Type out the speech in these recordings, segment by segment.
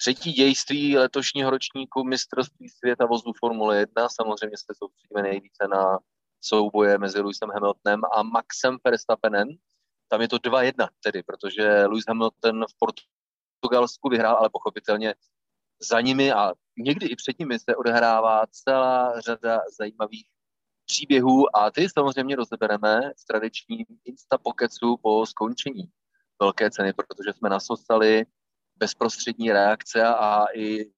třetí dějství letošního ročníku mistrovství světa vozů Formule 1. Samozřejmě se soustředíme nejvíce na souboje mezi Lewisem Hamiltonem a Maxem Verstappenem. Tam je to 2-1 tedy, protože Lewis Hamilton v Portugalsku vyhrál, ale pochopitelně za nimi a někdy i před nimi se odehrává celá řada zajímavých příběhů a ty samozřejmě rozebereme v tradičním Instapokecu po skončení velké ceny, protože jsme nasostali bezprostřední reakce a i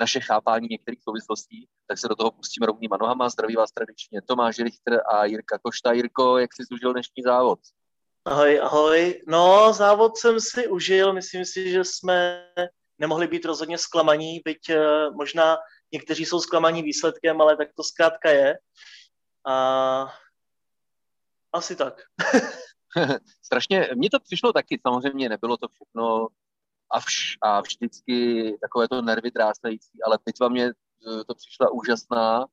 naše chápání některých souvislostí, tak se do toho pustíme rovnýma nohama. Zdraví vás tradičně Tomáš Richter a Jirka Košta. Jirko, jak jsi užil dnešní závod? Ahoj, ahoj. No, závod jsem si užil. Myslím si, že jsme nemohli být rozhodně zklamaní, byť uh, možná někteří jsou zklamaní výsledkem, ale tak to zkrátka je. A asi tak. Strašně, mně to přišlo taky, samozřejmě nebylo to všechno a, vš, a vždycky takové to nervy drásající, ale bitva mě eh, to přišla úžasná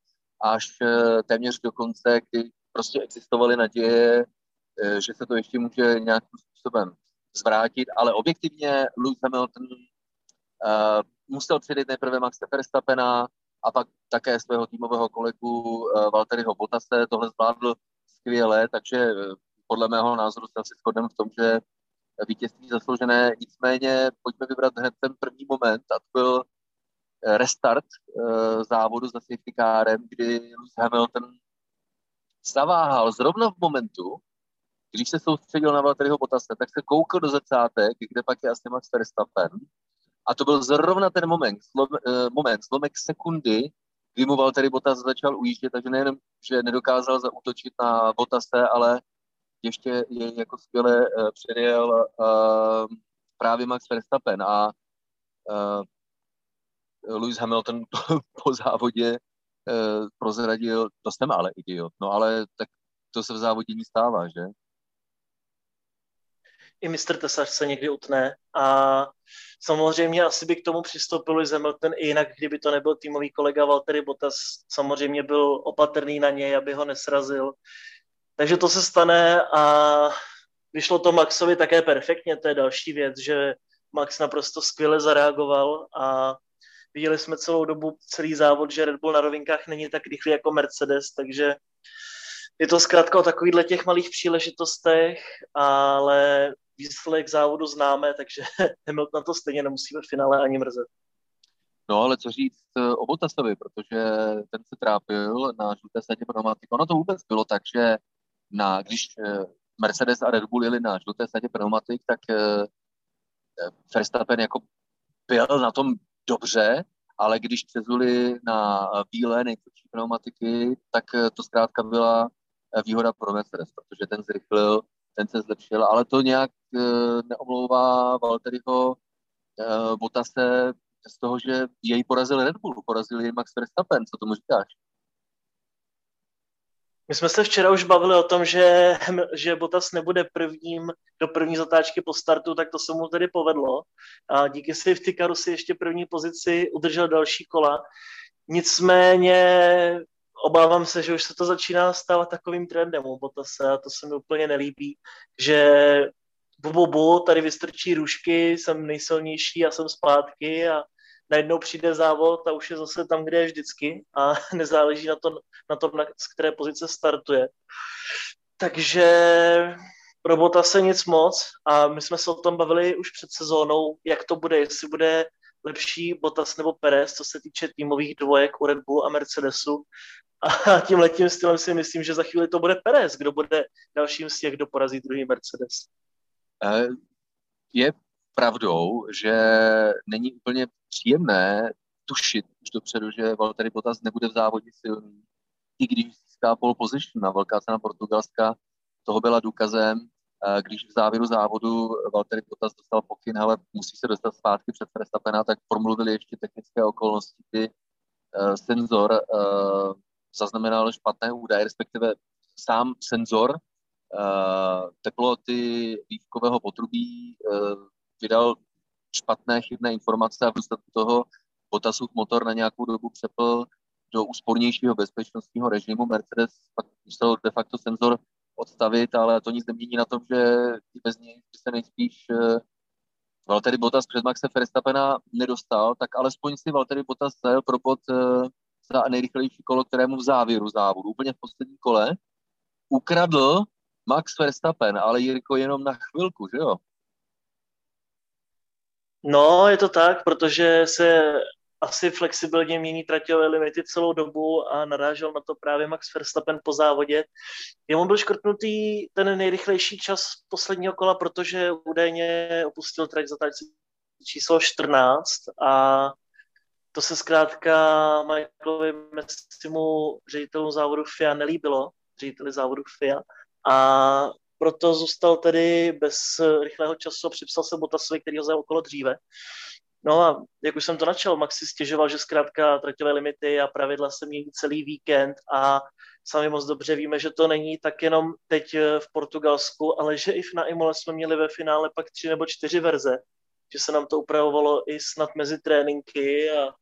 až eh, téměř do konce, kdy prostě existovaly naděje, eh, že se to ještě může nějakým způsobem zvrátit, ale objektivně Lewis Hamilton uh, musel předjet nejprve Maxe Verstappena a pak také svého týmového kolegu uh, Valtteriho Bottase. Tohle zvládl skvěle, takže podle mého názoru se asi shodneme v tom, že vítězství zasloužené. Nicméně pojďme vybrat hned ten první moment a to byl eh, restart uh, závodu za safety kárem, kdy Lewis Hamilton zaváhal zrovna v momentu, když se soustředil na Valtteriho Bottase, tak se koukl do zrcátek, kde pak je asi Max Verstappen. A to byl zrovna ten moment, slom, uh, moment, slomek sekundy, kdy mu Valtteri Bottas začal ujíždět, takže nejenom, že nedokázal zaútočit na Bottase, ale ještě je jako skvěle uh, předjel uh, právě Max Verstappen a uh, Lewis Hamilton po závodě uh, prozradil, to jsem ale idiot, no ale tak to se v závodění stává, že? I mistr Tesař se někdy utne a samozřejmě asi by k tomu přistoupil Lewis Hamilton i jinak, kdyby to nebyl týmový kolega Valtteri Bottas, samozřejmě byl opatrný na něj, aby ho nesrazil. Takže to se stane a vyšlo to Maxovi také perfektně, to je další věc, že Max naprosto skvěle zareagoval a viděli jsme celou dobu celý závod, že Red Bull na rovinkách není tak rychlý jako Mercedes, takže je to zkrátka o takovýchhle těch malých příležitostech, ale výsledek závodu známe, takže Hamilton na to stejně nemusí v finále ani mrzet. No ale co říct eh, o Bottasovi, protože ten se trápil na žluté sadě pneumatiky. Ono to vůbec bylo tak, že na, když eh, Mercedes a Red Bull jeli na žluté sadě pneumatik, tak eh, eh, Verstappen jako byl na tom dobře, ale když přezuli na bílé nejtvrdší pneumatiky, tak to zkrátka byla výhoda pro Mercedes, protože ten zrychlil, ten se zlepšil, ale to nějak neomlouvá Valtteriho Botase z toho, že jej porazil Red Bull, porazil jej Max Verstappen, co tomu říkáš? My jsme se včera už bavili o tom, že, že Botas nebude prvním do první zatáčky po startu, tak to se mu tedy povedlo. A díky safety caru si ještě první pozici udržel další kola. Nicméně obávám se, že už se to začíná stávat takovým trendem u Botase a to se mi úplně nelíbí, že bu, bu, tady vystrčí růžky, jsem nejsilnější a jsem zpátky a najednou přijde závod a už je zase tam, kde je vždycky a nezáleží na, to, na tom, na, z které pozice startuje. Takže robota se nic moc a my jsme se o tom bavili už před sezónou, jak to bude, jestli bude lepší Bottas nebo Perez, co se týče týmových dvojek u Red Bull a Mercedesu. A tím letím stylem si myslím, že za chvíli to bude Perez, kdo bude dalším z těch, kdo porazí druhý Mercedes. Eh, je pravdou, že není úplně příjemné tušit už dopředu, že Valtteri Bottas nebude v závodě silný, i když získá pole position na velká cena Portugalska, toho byla důkazem, když v závěru závodu Valtteri Bottas dostal pokyn, ale musí se dostat zpátky před Verstappena, tak promluvili ještě technické okolnosti, kdy eh, senzor eh, zaznamenal špatné údaje, respektive sám senzor teploty vývkového potrubí vydal špatné, chybné informace a v důsledku toho Bottasův motor na nějakou dobu přepl do úspornějšího bezpečnostního režimu. Mercedes pak musel de facto senzor odstavit, ale to nic nemění na tom, že bez něj by se nejspíš uh, Valtteri Bottas před Maxe Verstappena nedostal, tak alespoň si Valtteri Bottas zajel pro bod uh, za nejrychlejší kolo, kterému v závěru závodu, úplně v posledním kole, ukradl Max Verstappen, ale Jirko jenom na chvilku, že jo? No, je to tak, protože se asi flexibilně mění traťové limity celou dobu a narážel na to právě Max Verstappen po závodě. Jemu byl škrtnutý ten nejrychlejší čas posledního kola, protože údajně opustil trať za číslo 14 a to se zkrátka Michaelovi Messimu, ředitelům závodu FIA, nelíbilo, řediteli závodu FIA. A proto zůstal tedy bez rychlého času a připsal se Botasovi, který ho zajel okolo dříve. No a jak už jsem to načal, Max si stěžoval, že zkrátka traťové limity a pravidla se mění celý víkend a sami moc dobře víme, že to není tak jenom teď v Portugalsku, ale že i na Imole jsme měli ve finále pak tři nebo čtyři verze, že se nám to upravovalo i snad mezi tréninky a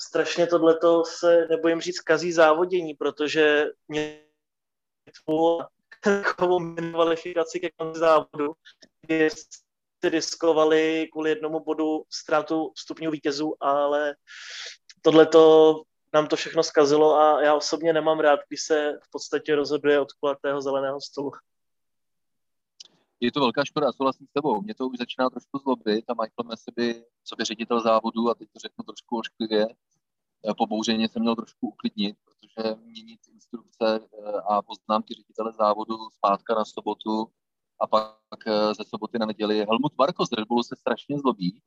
strašně tohleto se, nebojím říct, kazí závodění, protože mě takovou kvalifikaci ke konci závodu, kdy si riskovali kvůli jednomu bodu ztrátu stupňů vítězů, ale tohleto nám to všechno zkazilo a já osobně nemám rád, když se v podstatě rozhoduje od kulatého zeleného stolu je to velká škoda, souhlasím s tebou. Mě to už začíná trošku zlobit a Michael Messi by, co by ředitel závodu, a teď to řeknu trošku ošklivě, po bouřeně se měl trošku uklidnit, protože měnit instrukce eh, a poznámky ředitele závodu zpátka na sobotu a pak eh, ze soboty na neděli. Helmut Marko z Red Bullu se strašně zlobí,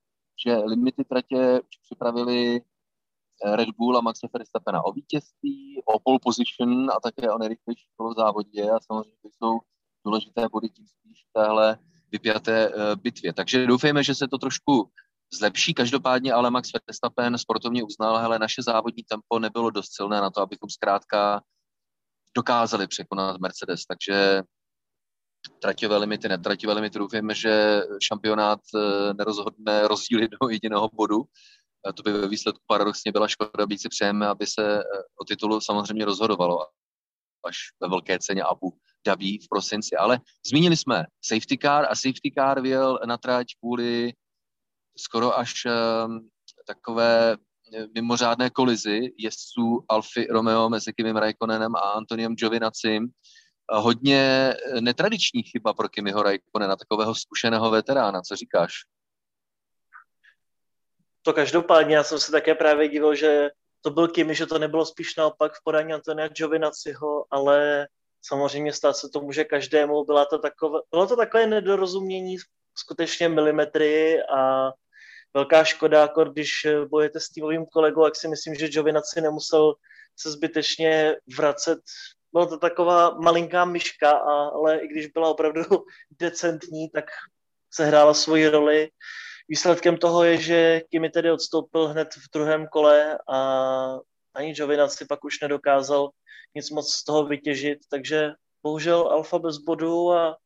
že limity tratě připravili Red Bull a Maxe Verstappena o vítězství, o pole position a také o nejrychlejší kolo v závodě a samozřejmě jsou důležité body tím spíš v téhle vypjaté bitvě. Takže doufejme, že se to trošku zlepší. Každopádně ale Max Verstappen sportovně uznal, hele, naše závodní tempo nebylo dost silné na to, abychom zkrátka dokázali překonat Mercedes. Takže traťové limity, netraťové limity, doufejme, že šampionát uh, nerozhodne rozdíly do jediného bodu. To by ve výsledku paradoxně byla škoda, být si přejeme, aby se uh, o titulu samozřejmě rozhodovalo až ve velké ceně Abu Dhabi v prosinci. Ale zmínili jsme safety car a safety car vyjel na trať kvůli skoro až um, takové eh, mimořádné kolizi jezdců Alfy Romeo mezi Kimim Raikkonenem a Antoniem Giovinacim. Hodně netradiční chyba pro Kimiho Raikkonena, takového zkušeného veterána. Co říkáš? To každopádně, já jsem se také právě divil, že to byl Kimi, že to nebylo spíš naopak v podání Antonia Giovinaciho, ale samozřejmě stát se to může každému. Byla to takové, bylo to takové nedorozumění, skutečně milimetry a velká škoda, jako když bojete s týmovým kolegou, jak si myslím, že Giovinaci nemusel se zbytečně vracet. Byla to taková malinká myška, ale i když byla opravdu decentní, tak se hrála svoji roli. Výsledkem toho je, že Kimi tedy odstoupil hned v druhém kole a ani Giovinazzi pak už nedokázal nic moc z toho vytěžit, takže bohužel Alfa bez bodu a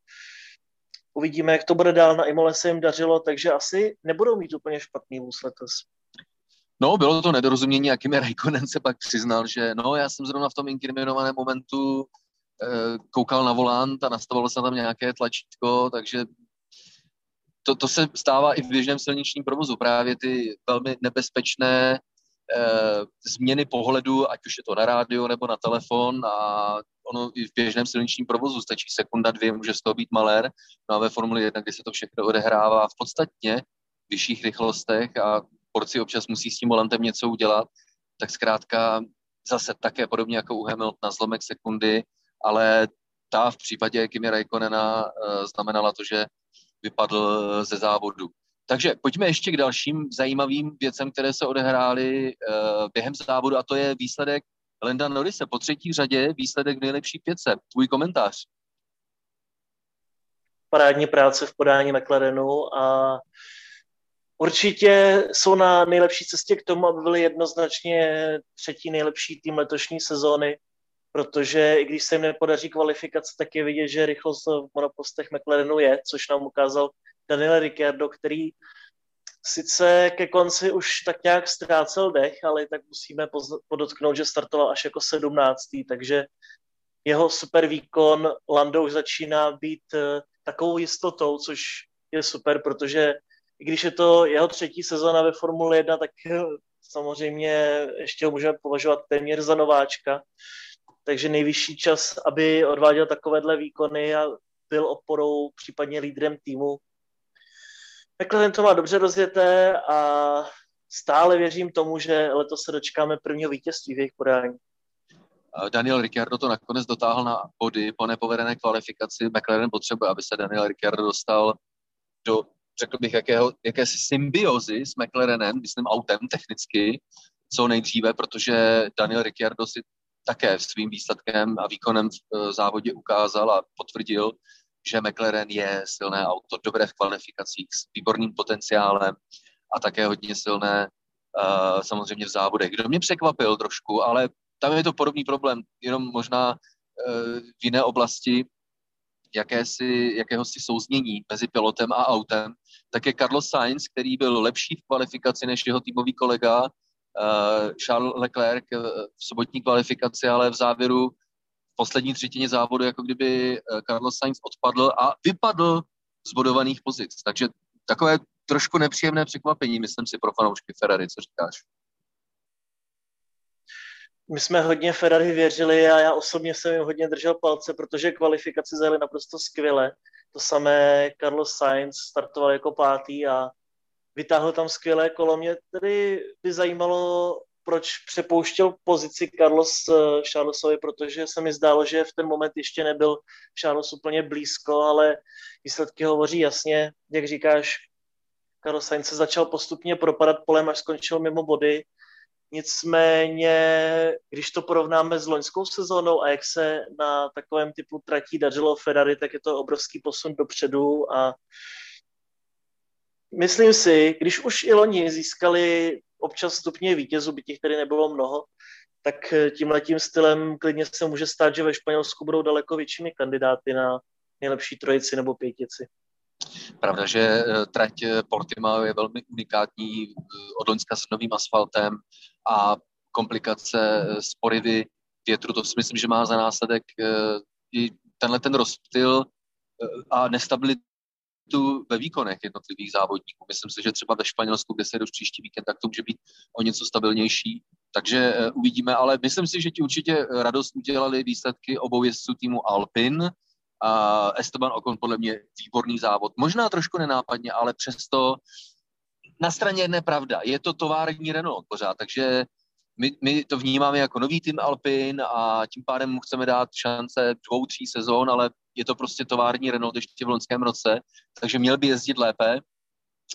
uvidíme, jak to bude dál. Na Imole se jim dařilo, takže asi nebudou mít úplně špatný vůz letos. No, bylo to nedorozumění a Kimi Raikkonen se pak přiznal, že no, já jsem zrovna v tom inkriminovaném momentu eh, koukal na volant a nastavilo se tam nějaké tlačítko, takže to, to se stává i v běžném silničním provozu. Právě ty velmi nebezpečné eh, změny pohledu, ať už je to na rádio nebo na telefon a ono i v běžném silničním provozu stačí sekunda, dvě, může z toho být malér. No a ve Formuli 1, kdy se to všechno odehrává v podstatně vyšších rychlostech a porci občas musí s tím volantem něco udělat, tak zkrátka zase také podobně jako u Hamiltona zlomek sekundy, ale ta v případě Kimi Raikkonena uh, znamenala to, že vypadl eh, ze závodu. Takže pojďme ještě k dalším zajímavým věcem, které se odehrály uh, během závodu a to je výsledek Lenda Norise po třetí řadě, výsledek v nejlepší pětce. Tvůj komentář. Parádní práce v podání McLarenu a určitě jsou na nejlepší cestě k tomu, aby byli jednoznačně třetí nejlepší tým letošní sezóny protože i když se jim nepodaří kvalifikace, tak je vidět, že rychlost v monopostech McLarenu je, což nám ukázal Daniel Ricciardo, který sice ke konci už tak nějak ztrácel dech, ale tak musíme podotknout, že startoval až jako sedmnáctý, takže jeho super výkon Lando už začíná být eh, takovou jistotou, což je super, protože i když je to jeho třetí sezóna ve Formule 1, tak samozřejmě ještě ho můžeme považovat téměř za nováčka. Takže nejvyšší čas, aby odváděl takovéhle výkony a byl oporou, případně lídrem týmu. McLaren to má dobře rozjeté a stále věřím tomu, že letos se dočkáme prvního vítězství v jejich podání. Daniel Ricciardo to nakonec dotáhl na body po nepovedené kvalifikaci. McLaren potřebuje, aby se Daniel Ricciardo dostal do, řekl bych, jakého, jakési symbiozy s McLarenem, myslím autem technicky, co nejdříve, protože Daniel Ricciardo si také svým výsledkem a výkonem v e, závodě ukázal a potvrdil, že McLaren je silné auto, dobré v kvalifikacích, s výborným potenciálem a také hodně silné uh, samozřejmě v závodech. Kdo mě překvapil trošku, ale tam je to podobný problém, jenom možná uh, v jiné oblasti, jakési, jakéhosi souznění mezi pilotem a autem, tak je Carlos Sainz, který byl lepší v kvalifikaci než jeho týmový kolega uh, Charles Leclerc v sobotní kvalifikaci, ale v závěru poslední třetině závodu, jako kdyby Carlos Sainz odpadl a vypadl z bodovaných pozic. Takže takové trošku nepříjemné překvapení, myslím si, pro fanoušky Ferrari, co říkáš? My jsme hodně Ferrari věřili a já osobně jsem jim hodně držel palce, protože kvalifikaci zajeli naprosto skvěle. To samé Carlos Sainz startoval jako pátý a vytáhl tam skvělé kolo. Mě tedy by zajímalo, proč přepouštěl pozici Carlos eh, Charlesovi, protože se mi zdálo, že v ten moment ještě nebyl Charles úplně blízko, ale výsledky hovoří jasně. Jak říkáš, Carlos Sainz se začal postupně propadat polem, až skončil mimo body. Nicméně, když to porovnáme s loňskou sezónou a jak se na takovém typu tratí dařilo Ferrari, tak je to obrovský posun dopředu a myslím si, když už i loni získali občas stupně vítězů, by těch tady nebylo mnoho, tak tímhletím stylem klidně se může stát, že ve Španělsku budou daleko většími kandidáty na nejlepší trojici nebo pětici. Pravda, že eh, trať eh, Portimao je velmi unikátní eh, od Loňska s novým asfaltem a komplikace s porivy větru, to si myslím, že má za následek i tenhle ten rozptyl a nestabilitu ve výkonech jednotlivých závodníků. Myslím si, že třeba ve Španělsku, kde se už příští víkend, tak to může být o něco stabilnější. Takže uvidíme, ale myslím si, že ti určitě radost udělali výsledky obou jezdců týmu Alpin, Uh, Esteban Ocon podle mě výborný závod. Možná trošku nenápadně, ale přesto na straně jedné pravda. Je to tovární Renault pořád, takže my, my to vnímáme jako nový tým Alpin a tím pádem mu chceme dát šance dvou, tří sezón, ale je to prostě tovární Renault ještě v loňském roce, takže měl by jezdit lépe.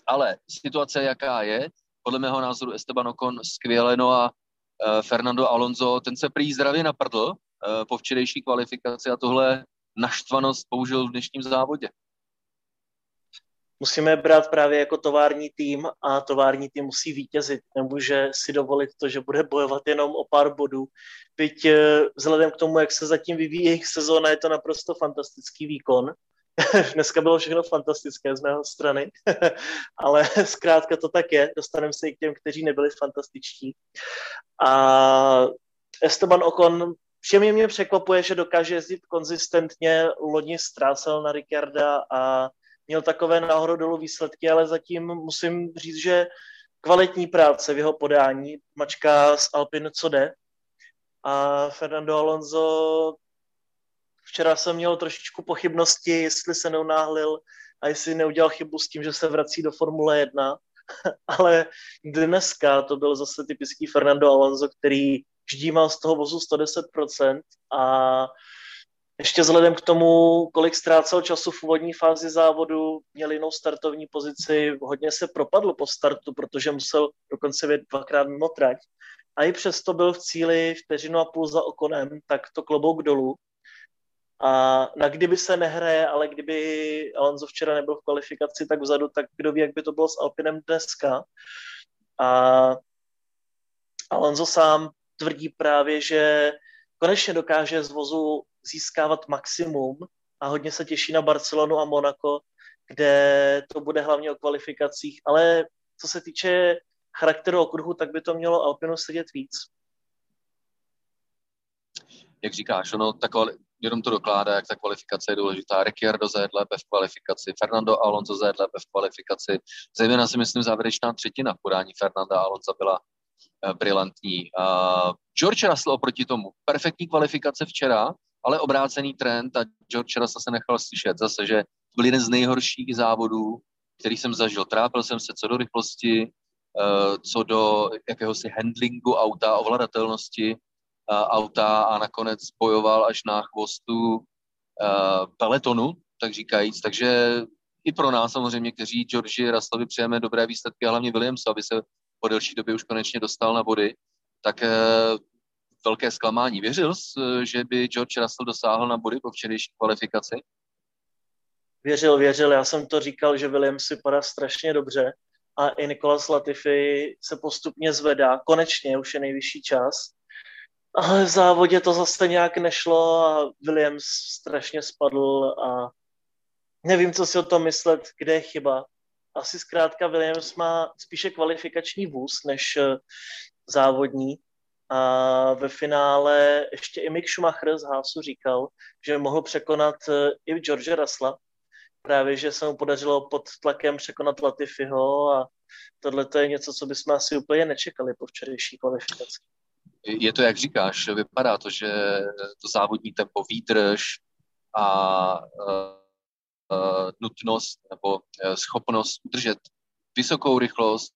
Ale situace, jaká je, podle mého názoru Esteban Ocon skvěle, no a uh, Fernando Alonso, ten se prý zdravě naprdl uh, po včerejší kvalifikaci a tohle naštvanost použil v dnešním závodě. Musíme brát právě jako tovární tým a tovární tým musí vítězit. Nemůže si dovolit to, že bude bojovat jenom o pár bodů. Byť eh, vzhledem k tomu, jak se zatím vyvíjí jejich sezóna, je to naprosto fantastický výkon. Dneska bylo všechno fantastické z mého strany, ale zkrátka to tak je. Dostaneme se i k těm, kteří nebyli fantastičtí. A Esteban Ocon Všem mě překvapuje, že dokáže jezdit konzistentně. Loni ztrácel na Ricarda a měl takové nahoru dolů výsledky, ale zatím musím říct, že kvalitní práce v jeho podání, mačka z Alpin co jde. A Fernando Alonso, včera jsem měl trošičku pochybnosti, jestli se neunáhlil a jestli neudělal chybu s tím, že se vrací do Formule 1. ale dneska to byl zase typický Fernando Alonso, který ždímal z toho vozu 110% a ještě vzhledem k tomu, kolik ztrácel času v úvodní fázi závodu, měl jinou startovní pozici, hodně se propadl po startu, protože musel dokonce vědět dvakrát mimo trať. A i přesto byl v cíli vteřinu a půl za okonem, tak to klobouk dolů. A na kdyby se nehraje, ale kdyby Alonso včera nebyl v kvalifikaci tak vzadu, tak kdo ví, jak by to bylo s Alpinem dneska. A Alonso sám tvrdí právě, že konečně dokáže z vozu získávat maximum a hodně se těší na Barcelonu a Monaco, kde to bude hlavně o kvalifikacích, ale co se týče charakteru okruhu, tak by to mělo Alpinu sedět víc. Jak říkáš, ono, ta jenom to dokládá, jak ta kvalifikace je důležitá. Ricciardo zajet lépe v kvalifikaci, Fernando Alonso zajet lépe v kvalifikaci. Zejména si myslím, závěrečná třetina podání Fernanda Alonso byla brilantní. Uh, George Russell oproti tomu, perfektní kvalifikace včera, ale obrácený trend a George Russell se nechal slyšet zase, že byl jeden z nejhorších závodů, který jsem zažil. Trápil jsem se co do rychlosti, uh, co do jakéhosi handlingu auta, ovladatelnosti auta a nakonec bojoval až na chvostu peletonu, tak říkajíc. Takže i pro nás samozřejmě, kteří Georgi Russellovi přejeme dobré výsledky a hlavně Williams, aby se po delší době už konečně dostal na body, tak e, velké zklamání. Věřil jsi, že by George Russell dosáhl na body po včerejší kvalifikaci? Věřil, věřil. Já jsem to říkal, že Williams vypadá strašně dobře a i Nicolas Latifi se postupně zvedá. Konečně, už je nejvyšší čas. Ale v závodě to zase nějak nešlo a Williams strašně spadl a nevím, co si o tom myslet, kde je chyba. Asi zkrátka Williams má spíše kvalifikační vůz než eh, závodní. A ve finále ještě i Mick Schumacher z Hásu říkal, že mohl překonat eh, i George Russella. Právě, že se mu podařilo pod tlakem překonat Latifiho a tohle je něco, co bychom asi úplně nečekali po včerejší kvalifikaci je to, jak říkáš, vypadá to, že to závodní tempo, výdrž a uh, nutnost nebo uh, schopnost udržet vysokou rychlost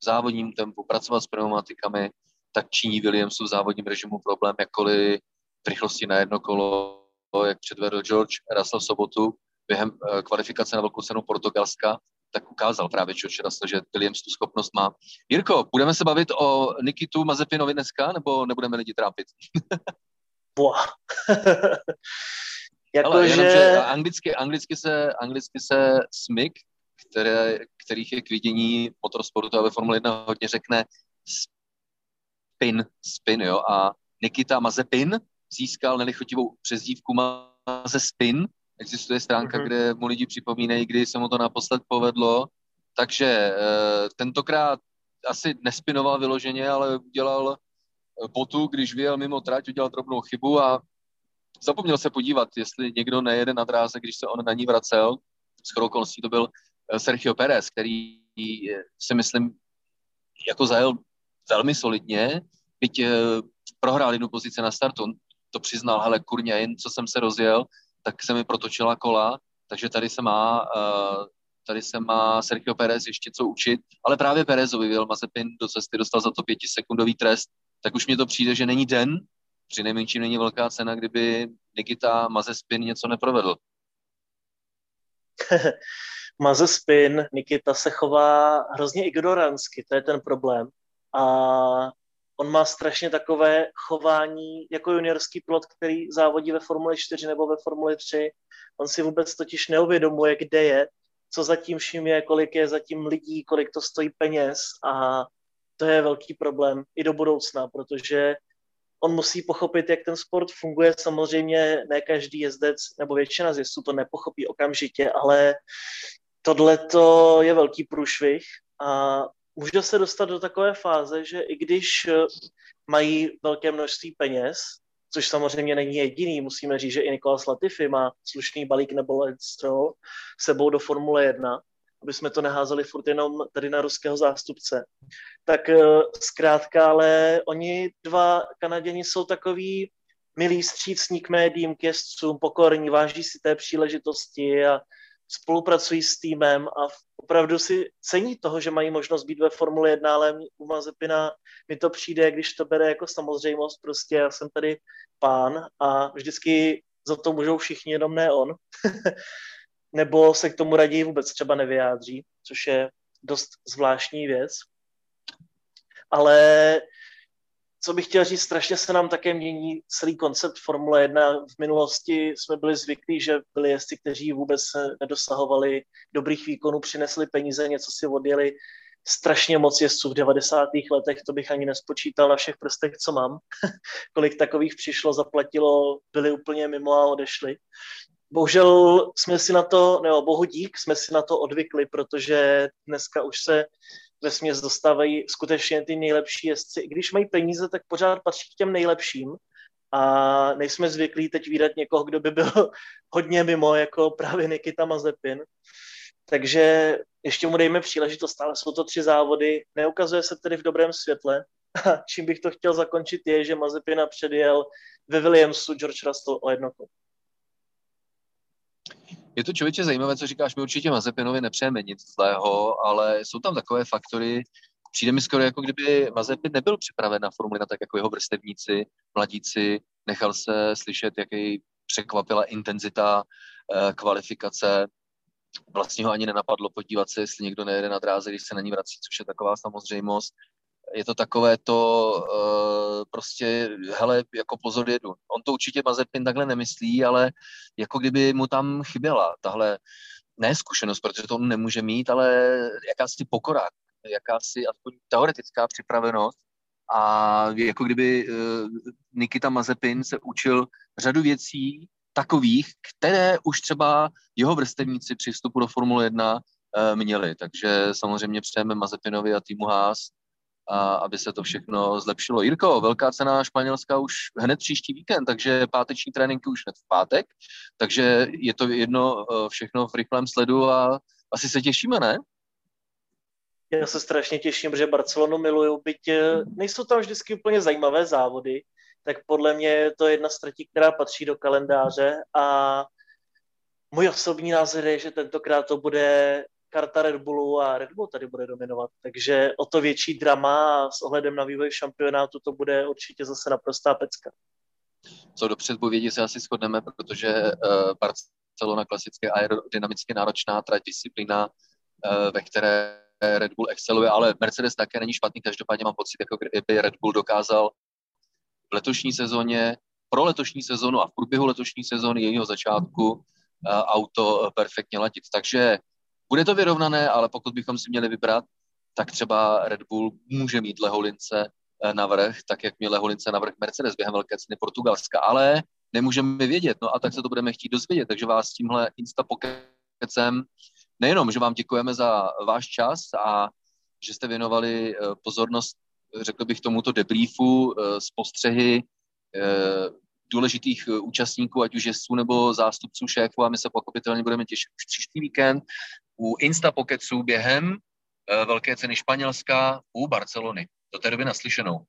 v závodním tempu, pracovat s pneumatikami, tak činí Williamsu v závodním režimu problém, jakkoliv v rychlosti na jedno kolo, jak předvedl George Russell v sobotu během uh, kvalifikace na velkou cenu Portugalska, tak ukázal právě George Russell, že Williams tu schopnost má. Jirko, budeme se bavit o Nikitu Mazepinovi dneska, nebo nebudeme lidi trápit? jako Ale že... že anglicky, anglicky, se, anglicky se SMIC, které, kterých je k vidění motorsportu a ve Formule 1 hodně řekne spin, spin, jo, a Nikita Mazepin získal nelichotivou přezdívku Mazespin, Existuje stránka, mm-hmm. kde mu lidi připomínají, kdy se mu to naposled povedlo. Takže e, tentokrát asi nespinoval vyloženě, ale udělal eh, potu, když vyjel mimo trať, udělal drobnou chybu a zapomněl se podívat, jestli někdo nejede na dráze, když se on na ní vracel. S okolností to byl eh, Sergio Pérez, který si myslím jako zajel velmi solidně, byť prohrál jednu pozici na startu, on to přiznal, hele kurně, jen co jsem se rozjel, tak se mi protočila kola, takže tady se má, tady se má Sergio Perez ještě co učit, ale právě Perezovi vyjel Mazepin do cesty, dostal za to pětisekundový trest, tak už mi to přijde, že není den, při nejmenším není velká cena, kdyby Nikita Mazespin něco neprovedl. Mazespin, Nikita se chová hrozně ignorantsky, to je ten problém. A on má strašně takové chování jako juniorský pilot, který závodí ve Formuli 4 nebo ve Formuli 3. On si vůbec totiž neuvědomuje, kde je, co zatím vším je, kolik je zatím lidí, kolik to stojí peněz a to je velký problém i do budoucna, protože on musí pochopit, jak ten sport funguje. Samozřejmě ne každý jezdec nebo většina z jezdců to nepochopí okamžitě, ale tohle je velký průšvih a může se dostat do takové fáze, že i když eh, mají velké množství peněz, což samozřejmě není jediný, musíme říct, že i Nikolas Latifi má slušný balík nebo Stroll sebou do Formule 1, aby jsme to neházeli furt jenom tady na ruského zástupce. Tak eh, zkrátka, ale oni dva Kanaděni jsou takový milí střícní k médiím, k jezdcům, pokorní, váží si té příležitosti a spolupracují s týmem a opravdu si cení toho, že mají možnost být ve Formule 1, ale u Mazepina mi to přijde, když to bere jako samozřejmost, prostě já jsem tady pán a vždycky za to můžou všichni, jenom ne on. Nebo se k tomu raději vůbec třeba nevyjádří, což je dost zvláštní věc. Ale co bych chtěl říct, strašně se nám také mění celý koncept Formule 1. V minulosti jsme byli zvyklí, že byli jezdci, kteří vůbec nedosahovali dobrých výkonů, přinesli peníze, něco si odjeli. Strašně moc jezdců v 90. letech, to bych ani nespočítal na všech prstech, co mám. Kolik takových přišlo, zaplatilo, byli úplně mimo a odešli. Bohužel jsme si na to, nebo bohu dík, jsme si na to odvykli, protože dneska už se ve směs dostávají skutečně ty nejlepší jezdci. I když mají peníze, tak pořád patří k těm nejlepším a nejsme zvyklí teď výdat někoho, kdo by byl hodně mimo, jako právě Nikita Mazepin. Takže ještě mu dejme příležitost, ale jsou to tři závody, neukazuje se tedy v dobrém světle. A čím bych to chtěl zakončit je, že Mazepina předjel ve Williamsu George Russell o jedno Je to člověče zajímavé, co říkáš, my určitě Mazepinovi nepřejeme nic zlého, ale jsou tam takové faktory, přijde mi skoro jako kdyby Mazepin nebyl připraven na Formuli tak jako jeho vrstevníci, mladíci, nechal se slyšet, jaký překvapila intenzita eh, kvalifikace, vlastně ho ani nenapadlo podívat se, jestli někdo nejede na dráze, když se na ní vrací, což je taková samozřejmost. Je to takové to uh, prostě, hele, jako pozor jedu. On to určitě Mazepin takhle nemyslí, ale jako kdyby mu tam chyběla tahle neskušenost, protože to on nemůže mít, ale jakási pokora, jakási aspoň teoretická připravenost a jako kdyby uh, Nikita Mazepin se učil řadu věcí, takových, které už třeba jeho vrstevníci při vstupu do Formule 1 eh, měli. Takže samozřejmě přejeme Mazepinovi a týmu Haas, a aby se to všechno zlepšilo. Jirko, velká cena Španělska už hned příští víkend, takže páteční tréninky už hned v pátek, takže je to jedno eh, všechno v rychlém sledu a asi se těšíme, ne? Já se strašně těším, protože Barcelonu miluju, byť eh, nejsou tam vždycky úplně zajímavé závody, tak podle mě je to jedna z tratí, která patří do kalendáře a můj osobní názor je, že tentokrát to bude karta Red Bullu a Red Bull tady bude dominovat. Takže o to větší drama s ohledem na vývoj šampionátu to bude určitě zase naprostá pecka. Co do předpovědi se asi shodneme, protože uh, Barcelona klasické aerodynamicky náročná trať disciplína, uh, ve které Red Bull exceluje, ale Mercedes také není špatný, každopádně mám pocit, jako kdyby Red Bull dokázal v letošní sezóně, pro letošní sezónu a v průběhu letošní sezóny jejího začátku eh, auto perfektně letit. Takže bude to vyrovnané, ale pokud bychom si měli vybrat, tak třeba Red Bull může mít Leholince eh, navrh, tak jak měl Leholince navrh Mercedes během velké ceny Portugalska, ale nemůžeme vědět, no a tak se to budeme chtít dozvědět, takže vás tímhle instapokecem nejenom, že vám děkujeme za váš čas a že jste věnovali eh, pozornost řekl bych, tomuto debriefu z eh, postřehy eh, důležitých eh, účastníků, ať už jezdců nebo zástupců šéfů a my se pochopitelně budeme těšit už příští víkend u Insta Pocketsu během velké ceny Španělska u Barcelony. Do té doby naslyšenou.